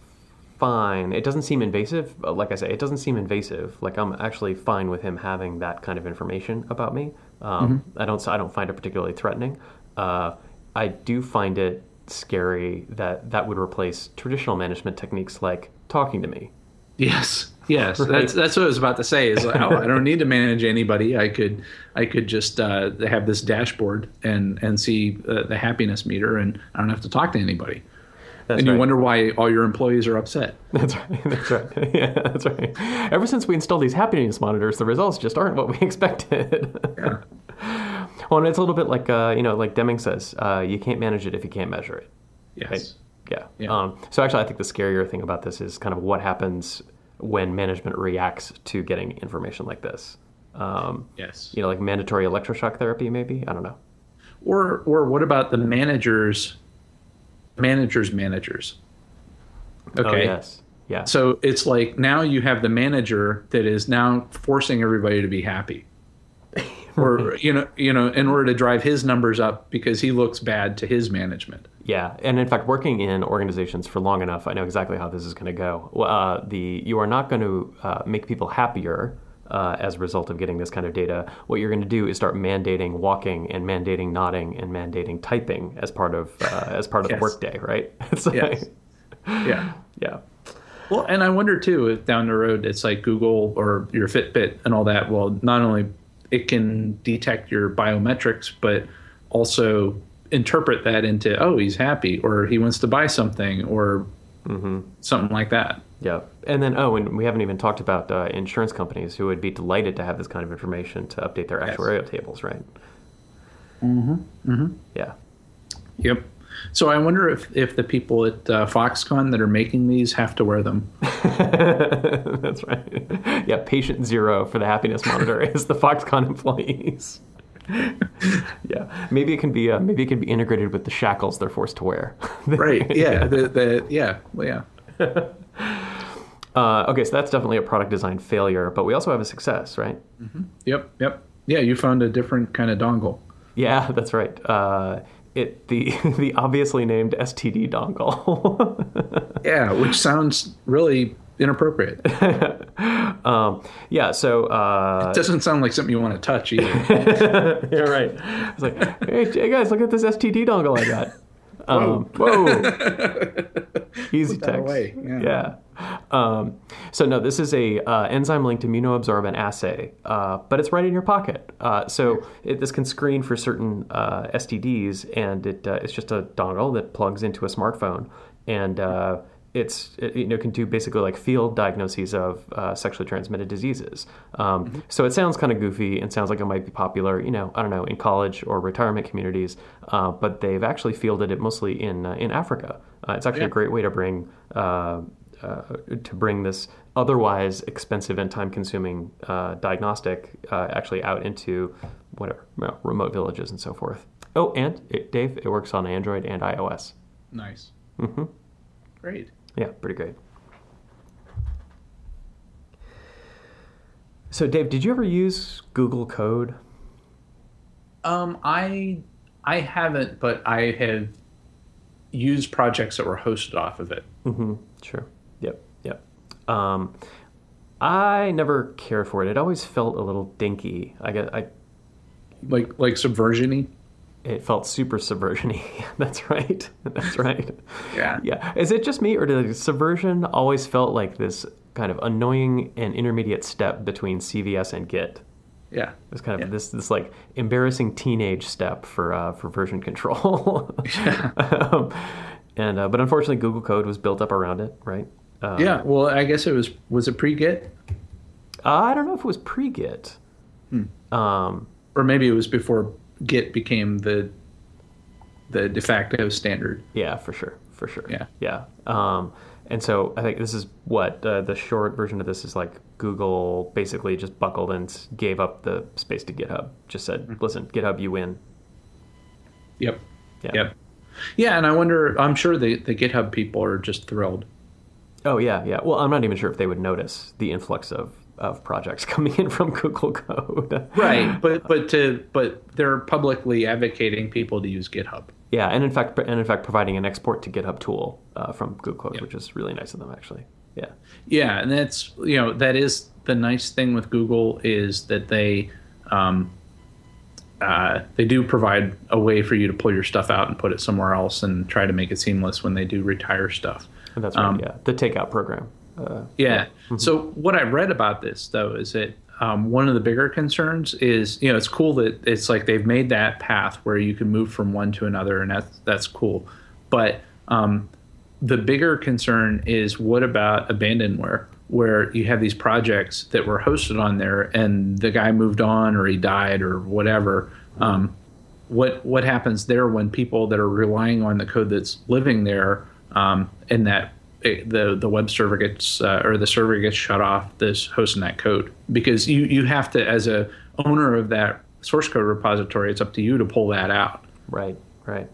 fine. It doesn't seem invasive. Uh, Like I say, it doesn't seem invasive. Like I'm actually fine with him having that kind of information about me. Um, I don't. I don't find it particularly threatening. Uh, I do find it scary that that would replace traditional management techniques like talking to me. Yes, yes. That's that's what I was about to say. Is like, oh, I don't need to manage anybody. I could I could just uh, have this dashboard and and see uh, the happiness meter, and I don't have to talk to anybody. That's and you right. wonder why all your employees are upset. That's right. That's right. Yeah, that's right. Ever since we installed these happiness monitors, the results just aren't what we expected. Yeah. well, and it's a little bit like uh, you know, like Deming says, uh, you can't manage it if you can't measure it. Yes. Right? Yeah. Yeah. Um, so actually, I think the scarier thing about this is kind of what happens when management reacts to getting information like this. Um, Yes. you know, like mandatory electroshock therapy, maybe. I don't know. Or or what about the managers? Managers, managers. Okay. Oh, yes. Yeah. So it's like now you have the manager that is now forcing everybody to be happy. Or you know, you know, in order to drive his numbers up because he looks bad to his management. Yeah, and in fact, working in organizations for long enough, I know exactly how this is going to go. Uh, the you are not going to uh, make people happier uh, as a result of getting this kind of data. What you're going to do is start mandating walking and mandating nodding and mandating typing as part of uh, as part of Yes. the workday, right? It's Yes. Yeah. yeah. Well, and I wonder too if down the road it's like Google or your Fitbit and all that. Well, not only it can detect your biometrics, but also interpret that into oh he's happy or he wants to buy something or Mm-hmm. something like that. Yeah, and then oh, and we haven't even talked about uh, insurance companies who would be delighted to have this kind of information to update their Yes. actuarial tables, right? Mm-hmm. Mm-hmm. Yeah. Yep. So I wonder if if the people at uh, Foxconn that are making these have to wear them. That's right. Yeah, patient zero for the happiness monitor is the Foxconn employees. yeah, maybe it can be uh, maybe it can be integrated with the shackles they're forced to wear. Right. Yeah. the, the yeah. Well, yeah. Uh, okay, so that's definitely a product design failure, but we also have a success, right? Yep. Yep. Yeah. You found a different kind of dongle. Yeah, that's right. Uh, it the the obviously named STD dongle. Yeah, which sounds really inappropriate. um, yeah, so uh, It doesn't sound like something you want to touch either. You're right. It's like, hey, hey guys, look at this STD dongle I got. Um, whoa. Easy text. yeah. Yeah. Um, so no, this is a uh, enzyme-linked immunoabsorbent assay, uh, but it's right in your pocket. Uh, so it, this can screen for certain uh, STDs, and it uh, it's just a dongle that plugs into a smartphone, and uh, it's it, you know can do basically like field diagnoses of uh, sexually transmitted diseases. Um, So it sounds kind of goofy and sounds like it might be popular, you know, I don't know, in college or retirement communities, uh, but they've actually fielded it mostly in uh, in Africa. Uh, it's actually Yeah. a great way to bring. Uh, to bring this otherwise expensive and time-consuming uh, diagnostic uh, actually out into whatever you know, remote villages and so forth. Oh, and it, Dave, it works on Android and iOS. nice. Mm-hmm. Great. Yeah, pretty great. So, Dave, did you ever use Google Code? Um, I I haven't, but I have used projects that were hosted off of it. Mm-hmm. Sure. Um, I never cared for it. It always felt a little dinky. I get. I. Like like subversiony. It felt super subversiony. That's right. That's right. Yeah. Yeah. Is it just me, or did subversion always felt like this kind of annoying and intermediate step between CVS and Git? Yeah. It was kind of Yeah. this this like embarrassing teenage step for uh, for version control. um, and uh, but unfortunately, Google Code was built up around it, right? Uh, Yeah. Well, I guess it was was it pre Git I don't know if it was pre Git. Um, or maybe it was before Git became the the de facto standard. yeah, for sure, for sure. Yeah. yeah. Um, and so I think this is what uh, the short version of this is like. Google basically just buckled and gave up the space to GitHub. Just said, "Listen, GitHub, you win." Yep. Yeah. Yep. Yeah, and I wonder. I'm sure the the GitHub people are just thrilled. Oh yeah, yeah. Well, I'm not even sure if they would notice the influx of, of projects coming in from Google Code. Right, but but to but they're publicly advocating people to use GitHub. Yeah, and in fact, and in fact, providing an export to GitHub tool uh, from Google Code, Yeah. which is really nice of them, actually. Yeah. Yeah, and that's you know that is the nice thing with Google is that they um, uh, they do provide a way for you to pull your stuff out and put it somewhere else and try to make it seamless when they do retire stuff. That's right. Um, yeah, the takeout program. Uh, Yeah. So what I read about this though is that um, one of the bigger concerns is you know it's cool that it's like they've made that path where you can move from one to another and that's that's cool, but um, the bigger concern is what about abandonware where you have these projects that were hosted on there and the guy moved on or he died or whatever. Um, what what happens there when people that are relying on the code that's living there um, and that it, the the web server gets uh, or the server gets shut off this hosting that code because you you have to as a owner of that source code repository it's up to you to pull that out Right, right.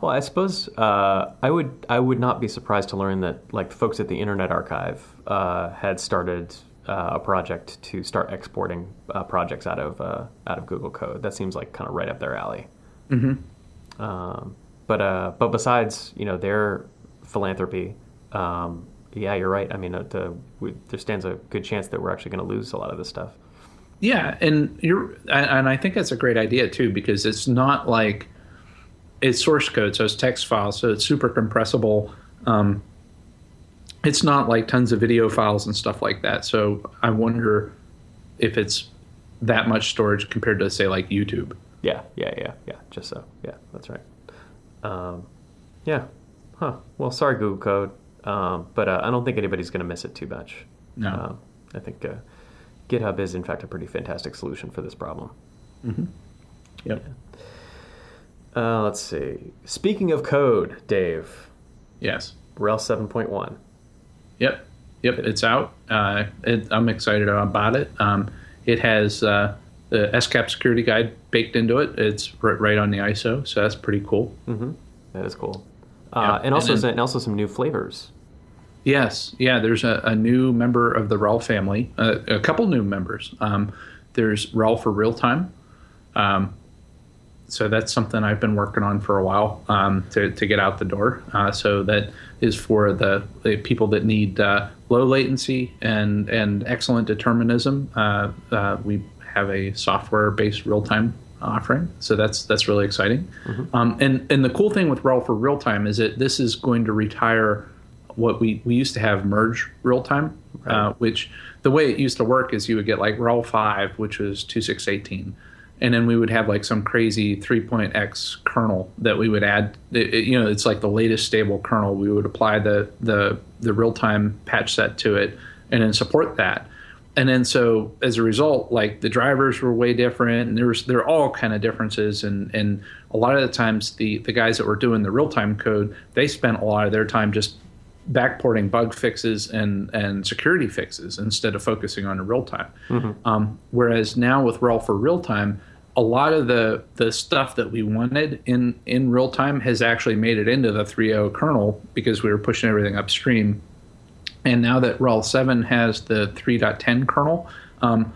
Well, I suppose uh, I would I would not be surprised to learn that like the folks at the Internet Archive uh, had started uh, a project to start exporting uh, projects out of uh, out of Google Code. That seems like kind of right up their alley. Mm-hmm. Um, but uh, but besides you know their philanthropy, um, yeah, you're right. I mean, uh, the, we, there stands a good chance that we're actually going to lose a lot of this stuff. Yeah, and you're and and I think that's a great idea too because it's not like it's source code, so it's text files, so it's super compressible. Um, it's not like tons of video files and stuff like that. So I wonder if it's that much storage compared to say like YouTube. Yeah, yeah, yeah, yeah. Just so. Yeah, that's right. Um, yeah. Huh. Well, sorry, Google Code, um, but uh, I don't think anybody's going to miss it too much. No. Um, I think uh, GitHub is, in fact, a pretty fantastic solution for this problem. Mm-hmm. Yep. Uh, let's see. Speaking of code, Dave, Yes. RHEL 7.1. Yep. Yep. It's out. Uh, it, I'm excited about it. Um, it has uh, the SCAP security guide baked into it. It's right on the ISO, so that's pretty cool. Mm-hmm. That is cool. Yeah, Uh, and and also, then- some, and also some new flavors. Yes, yeah. There's a, a new member of the RHEL family, uh, a couple new members. Um, there's RHEL for real time. Um, so that's something I've been working on for a while um, to, to get out the door. Uh, so that is for the, the people that need uh, low latency and and excellent determinism. Uh, uh, we have a software-based real-time offering, so that's that's really exciting. Um, and and the cool thing with RHEL for real time is that this is going to retire what we, we used to have MRG real time, uh, which the way it used to work is you would get like RHEL 5, which was 2618. And then we would have like some crazy 3.x kernel that we would add. It, it- you know, it's like the latest stable kernel. We would apply the, the, the real time patch set to it and then support that. And then so as a result, like the drivers were way different, and there was there are all kind of differences, and and a lot of the times the the guys that were doing the real time code, they spent a lot of their time just backporting bug fixes and and security fixes instead of focusing on the real time. Um, whereas now with RHEL for real time, a lot of the the stuff that we wanted in in real time has actually made it into the 3.0 kernel because we were pushing everything upstream. And now that RHEL 7 has the 3.10 kernel, um,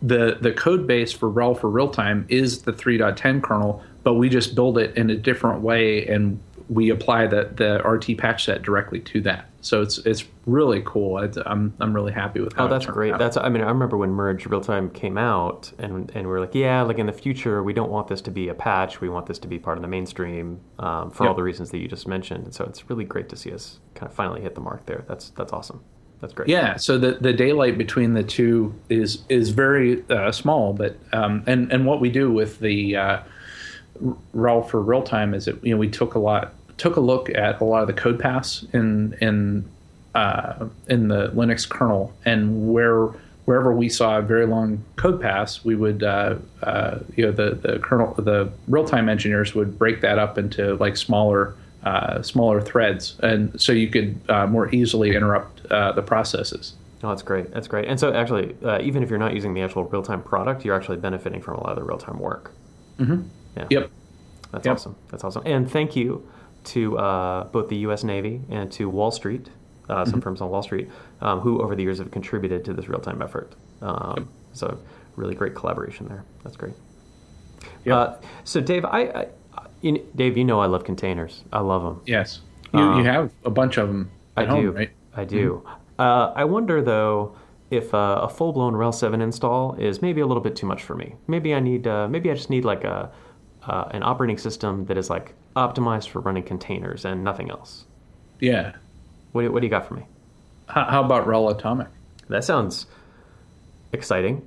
the the code base for RHEL for real time is the 3.10 kernel, but we just build it in a different way and we apply the, the RT patch set directly to that. So it's it's really cool. It's, I'm I'm really happy with how Oh, that's great. out. That's I mean, I remember when MRG Real Time came out, and and we are like, yeah, like in the future, we don't want this to be a patch. We want this to be part of the mainstream um, for all the reasons that you just mentioned. And so it's really great to see us kind of finally hit the mark there. That's that's awesome. That's great. Yeah, so the, the daylight between the two is is very uh, small, but um, and and what we do with the uh, RHEL for real time is that you know we took a lot took a look at a lot of the code paths in in uh, in the Linux kernel and where wherever we saw a very long code paths, we would uh, uh, you know the the kernel the real time engineers would break that up into like smaller uh, smaller threads, and so you could uh, more easily interrupt uh, the processes. Oh, that's great. That's great. And so actually, uh, even if you're not using the actual real time product, you're actually benefiting from a lot of the real time work. Mm-hmm. Yeah. Yep. That's Yep. awesome. That's awesome. And thank you to uh, both the U.S. Navy and to Wall Street, uh, Mm-hmm. some firms on Wall Street, um, who over the years have contributed to this real-time effort. Um, So really great collaboration there. That's great. Yep. Uh, so Dave, I, I you, Dave, you know I love containers. I love them. Yes. You, Um, you have a bunch of them I home, do. right? I do. Uh, I wonder though if uh, a full-blown RHEL 7 install is maybe a little bit too much for me. Maybe I need. Uh, maybe I just need like a uh, an operating system that is like optimized for running containers and nothing else. Yeah. What do, what do you got for me? How, how about RHEL Atomic? That sounds exciting.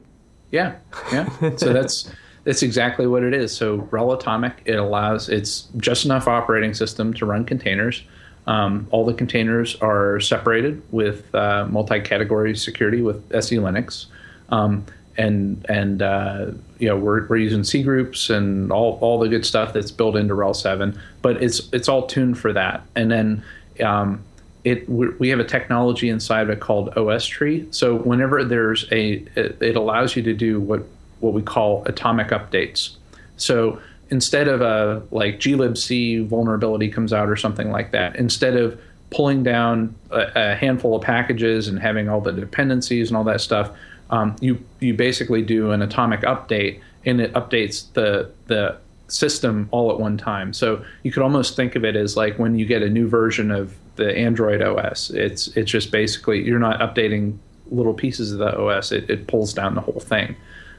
Yeah, yeah. so that's that's exactly what it is. So RHEL Atomic it allows it's just enough operating system to run containers. Um, all the containers are separated with uh, multi-category security with SELinux, um, and and uh, you know we're, we're using cgroups and all, all the good stuff that's built into RHEL seven. But it's it's all tuned for that, and then um, it we have a technology inside of it called OSTree. So whenever there's a it, it allows you to do what what we call atomic updates. So instead of a like glibc vulnerability comes out or something like that, instead of pulling down a, a handful of packages and having all the dependencies and all that stuff, um, you you basically do an atomic update and it updates the the system all at one time. So you could almost think of it as like when you get a new version of the Android OS. It's it's just basically you're not updating little pieces of the OS. It, it pulls down the whole thing.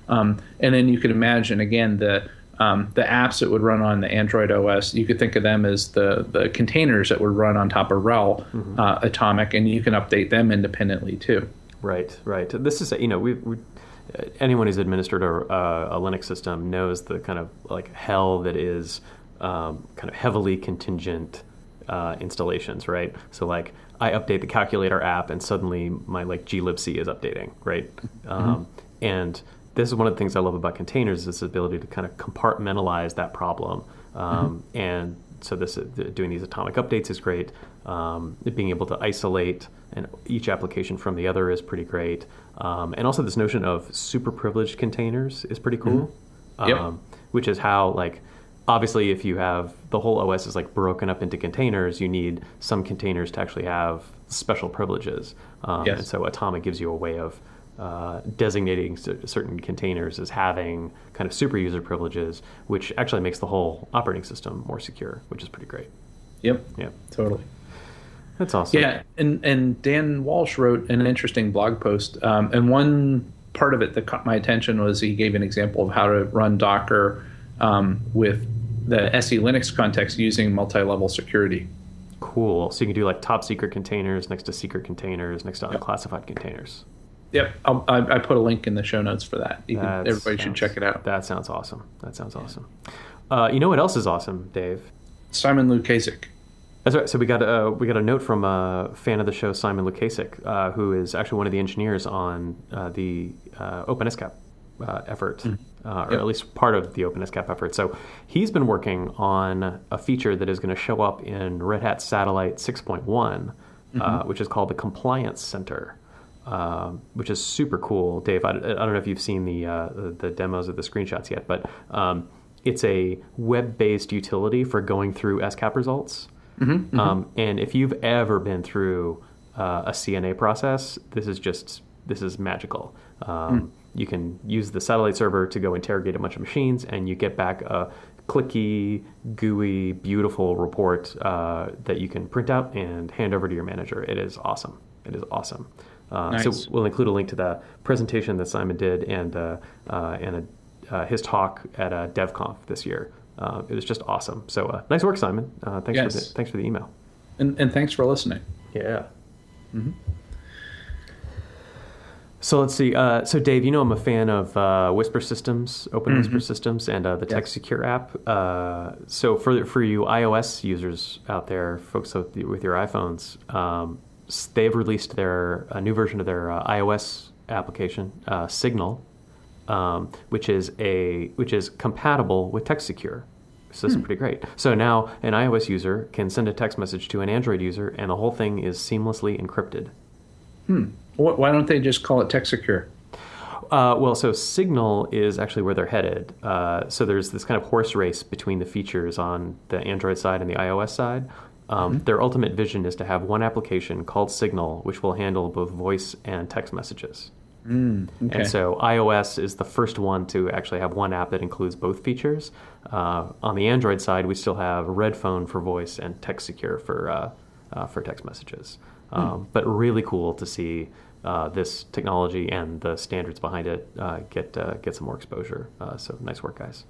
Um, and then you could imagine again the um, the apps that would run on the Android OS, you could think of them as the the containers that would run on top of RHEL uh, Atomic, and you can update them independently too. Right, right. This is, you know, we, we anyone who's administered a, a Linux system knows the kind of like hell that is um, kind of heavily contingent uh, installations, right? So like I update the calculator app and suddenly my like glibc is updating, right? Um, and this is one of the things I love about containers is this ability to kind of compartmentalize that problem. Um, And so this doing these atomic updates is great. Um, being able to isolate and each application from the other is pretty great. Um, and also this notion of super privileged containers is pretty cool. Yep. Um, which is how like obviously if you have the whole OS is like broken up into containers, you need some containers to actually have special privileges. Um, Yes. And so Atomic gives you a way of uh, designating cer- certain containers as having kind of super user privileges, which actually makes the whole operating system more secure, which is pretty great. Yep, Yeah, totally. that's awesome. Yeah, and and Dan Walsh wrote an interesting blog post, um, and one part of it that caught my attention was he gave an example of how to run Docker um, with the SELinux context using multi-level security. Cool. So you can do like top secret containers next to secret containers next to unclassified containers. Yep, I'll, I, I put a link in the show notes for that. Can, That everybody should check it out. That sounds awesome. That sounds awesome. Uh, you know what else is awesome, Dave? Simon Lukasik. That's right. So we got a we got a note from a fan of the show, Simon Lukasik, uh, who is actually one of the engineers on uh, the uh, OpenSCAP uh, effort, uh, or Mm-hmm. Yep. at least part of the OpenSCAP effort. So he's been working on a feature that is going to show up in Red Hat Satellite 6.1, Mm-hmm. uh, which is called the Compliance Center. Um, which is super cool, Dave. I, I don't know if you've seen the, uh, the demos or the screenshots yet, but um, it's a web-based utility for going through SCAP results. Um, and if you've ever been through uh, a CNA process, this is just this is magical. Um, You can use the satellite server to go interrogate a bunch of machines, and you get back a clicky, gooey, beautiful report uh, that you can print out and hand over to your manager. It is awesome. It is awesome. Uh, Nice. So we'll include a link to the presentation that Simon did and uh, uh, and a, uh, his talk at uh, DevConf this year. Uh, it was just awesome. So uh, nice work, Simon. Uh, thanks for the, thanks for the email. And, and thanks for listening. Yeah. So let's see. Uh, so Dave, you know I'm a fan of uh, Whisper Systems, Open Whisper Systems, and uh, the Yes. TextSecure app. Uh, so for for you iOS users out there, folks with, with your iPhones, um, they've released their a new version of their uh, iOS application, uh, Signal, um, which is a which is compatible with TextSecure. So this is pretty great. So now an iOS user can send a text message to an Android user, and the whole thing is seamlessly encrypted. Hmm. Why don't they just call it Tech Secure? Uh, well, so Signal is actually where they're headed. Uh, so there's this kind of horse race between the features on the Android side and the iOS side. Um, Their ultimate vision is to have one application called Signal, which will handle both voice and text messages. Okay. And so iOS is the first one to actually have one app that includes both features. Uh, on the Android side, we still have RedPhone for voice and TextSecure for uh, uh, for text messages. Um, But really cool to see uh, this technology and the standards behind it uh, get uh, get some more exposure. Uh, so nice work, guys.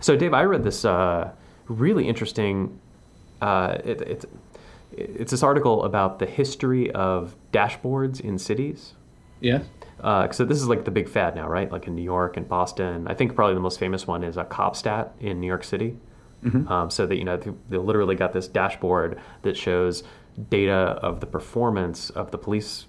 So Dave, I read this uh, really interesting. Uh, it, it's it's this article about the history of dashboards in cities. yeah. Uh, so this is like the big fad now, right? Like in New York and Boston. I think probably the most famous one is a CompStat in New York City. Um, so that you know they, they literally got this dashboard that shows data of the performance of the police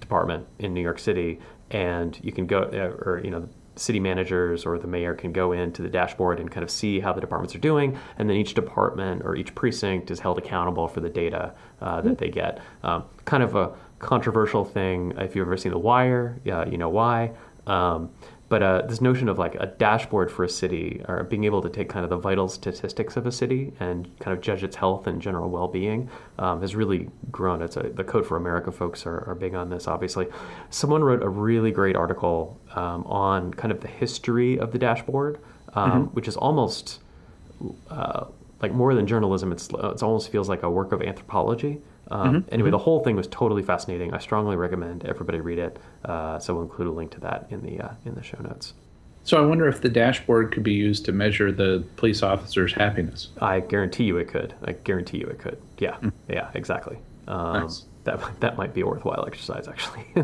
department in New York City, and you can go uh, or you know city managers or the mayor can go into the dashboard and kind of see how the departments are doing, and then each department or each precinct is held accountable for the data uh, that they get. Um, kind of a controversial thing. If you've ever seen The Wire, yeah, you know why. Um, but uh, this notion of like a dashboard for a city, or being able to take kind of the vital statistics of a city and kind of judge its health and general well-being, um, has really grown. It's a, the Code for America folks are, are big on this, obviously. Someone wrote a really great article um, on kind of the history of the dashboard, um, which is almost uh, like more than journalism. It's it almost feels like a work of anthropology. Um, Anyway, the whole thing was totally fascinating. I strongly recommend everybody read it. Uh, so we'll include a link to that in the uh, in the show notes. So I wonder if the dashboard could be used to measure the police officer's happiness. I guarantee you it could. I guarantee you it could. Yeah, mm. yeah, exactly. Um, nice. That that might be a worthwhile exercise, actually.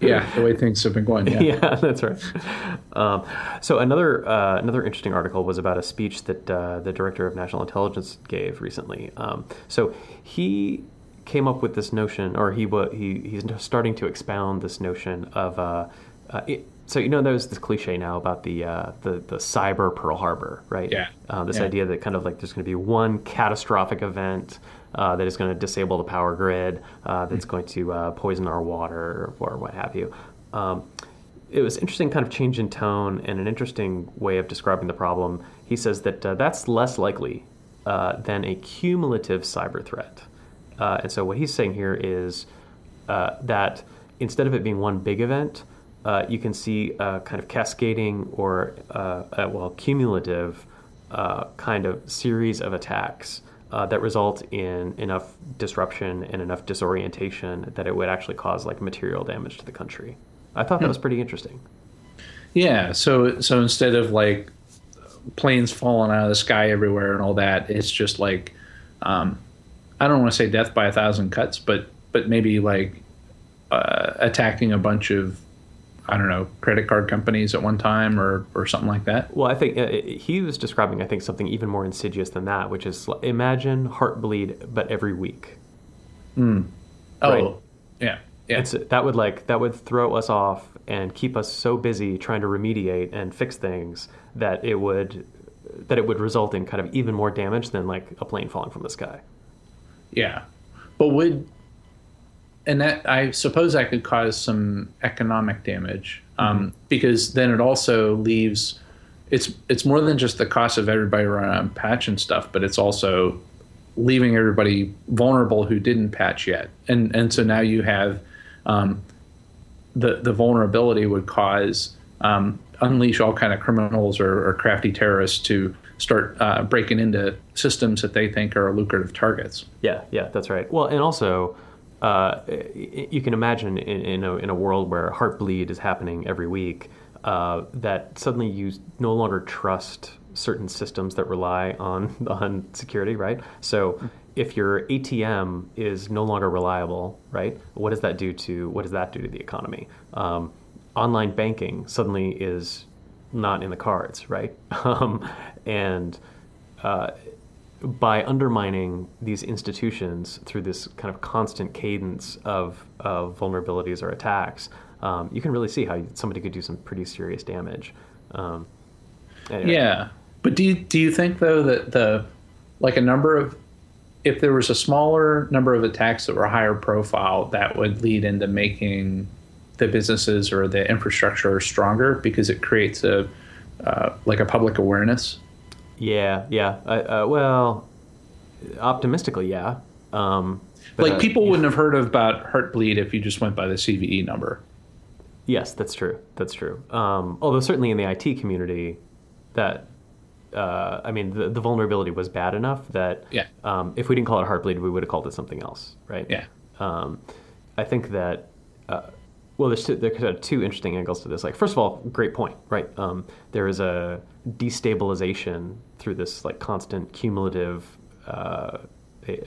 yeah, the way things have been going. Yeah, yeah that's right. Um, so another uh, another interesting article was about a speech that uh, the director of national intelligence gave recently. Um, so he came up with this notion, or he he he's starting to expound this notion of. Uh, uh, it, so you know there's this cliche now about the uh, the the cyber Pearl Harbor, right? Yeah. Um, this yeah. idea that kind of like there's going to be one catastrophic event uh, that is going to disable the power grid, uh, that's mm-hmm. going to uh, poison our water or, what have you. Um, it was interesting kind of change in tone and an interesting way of describing the problem. He says that uh, that's less likely uh, than a cumulative cyber threat. and so what he's saying here is that instead of it being one big event, uh, you can see a kind of cascading or uh, well cumulative uh, kind of series of attacks uh, that result in enough disruption and enough disorientation that it would actually cause like material damage to the country. I thought that was pretty interesting. Yeah. So so instead of like planes falling out of the sky everywhere and all that, it's just like um, I don't want to say death by a thousand cuts, but but maybe like uh, attacking a bunch of I don't know, credit card companies at one time or, or something like that? Well, I think uh, he was describing, I think, something even more insidious than that, which is imagine heartbleed, but every week. Mm. Oh, right? yeah. Yeah. It's, that would like that would throw us off and keep us so busy trying to remediate and fix things that it would that it would result in kind of even more damage than like a plane falling from the sky. Yeah. But would and that I suppose that could cause some economic damage um, mm-hmm. because then it also leaves it's it's more than just the cost of everybody running patch and stuff, but it's also leaving everybody vulnerable who didn't patch yet, and and so now you have um, the the vulnerability would cause um, unleash all kind of criminals or, or crafty terrorists to start uh, breaking into systems that they think are lucrative targets. Yeah, yeah, that's right. Well, and also uh, you can imagine in, in, a, in a world where heartbleed is happening every week, uh, that suddenly you no longer trust certain systems that rely on on security, right? So if your ATM is no longer reliable, right, what does that do to what does that do to the economy? Um, online banking suddenly is not in the cards, right? Um, and uh, by undermining these institutions through this kind of constant cadence of, of vulnerabilities or attacks, um, you can really see how somebody could do some pretty serious damage. Um, anyway. Yeah, but do you, do you think though that the like a number of if there was a smaller number of attacks that were higher profile, that would lead into making the businesses or the infrastructure stronger because it creates a uh, like a public awareness yeah, yeah. Uh, well, optimistically, yeah. Um, but, like uh, people wouldn't have heard of about Heartbleed if you just went by the CVE number. Yes, that's true. That's true. Um, although certainly in the IT community, that uh, I mean, the, the, vulnerability was bad enough that yeah. um, if we didn't call it Heartbleed, we would have called it something else, right? Yeah. Um, I think that uh, well, there's two, there's two interesting angles to this. Like, first of all, great point, right? Um, there is a destabilization through this like constant cumulative. Uh, a,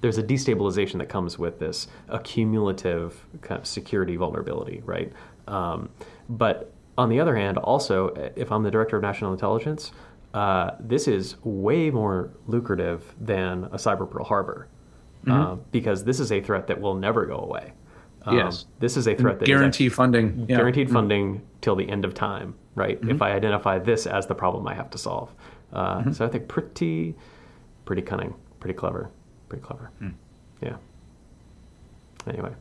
there's a destabilization that comes with this accumulative kind of security vulnerability, right? Um, but on the other hand, also, if I'm the director of national intelligence, uh, this is way more lucrative than a cyber Pearl Harbor mm-hmm. uh, because this is a threat that will never go away. Um, yes. This is a threat that guarantee funding. Yeah. Guaranteed mm-hmm. funding till the end of time, right? Mm-hmm. If I identify this as the problem I have to solve. Uh, mm-hmm. So I think pretty, pretty cunning, pretty clever, pretty clever. Mm. Yeah. Anyway.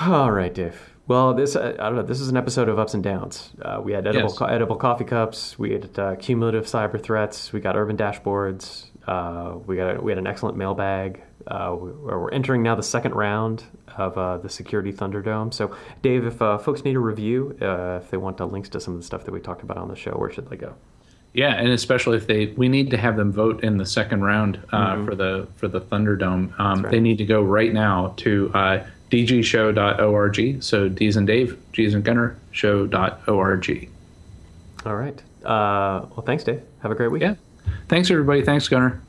All right, Dave. Well, this I don't know. This is an episode of ups and downs. Uh, we had edible yes. co- edible coffee cups. We had uh, cumulative cyber threats. We got urban dashboards. Uh, we got a, we had an excellent mailbag. Uh, we're entering now the second round of uh, the Security Thunderdome. So, Dave, if uh, folks need a review, uh, if they want links to some of the stuff that we talked about on the show, where should they go? Yeah, and especially if they, we need to have them vote in the second round uh, for the for the Thunderdome. Um, right. They need to go right now to uh, dgshow.org. So D's and Dave, G's and Gunnar show.org. All right. Uh, well, thanks, Dave. Have a great week. Yeah. Thanks everybody. Thanks Gunnar.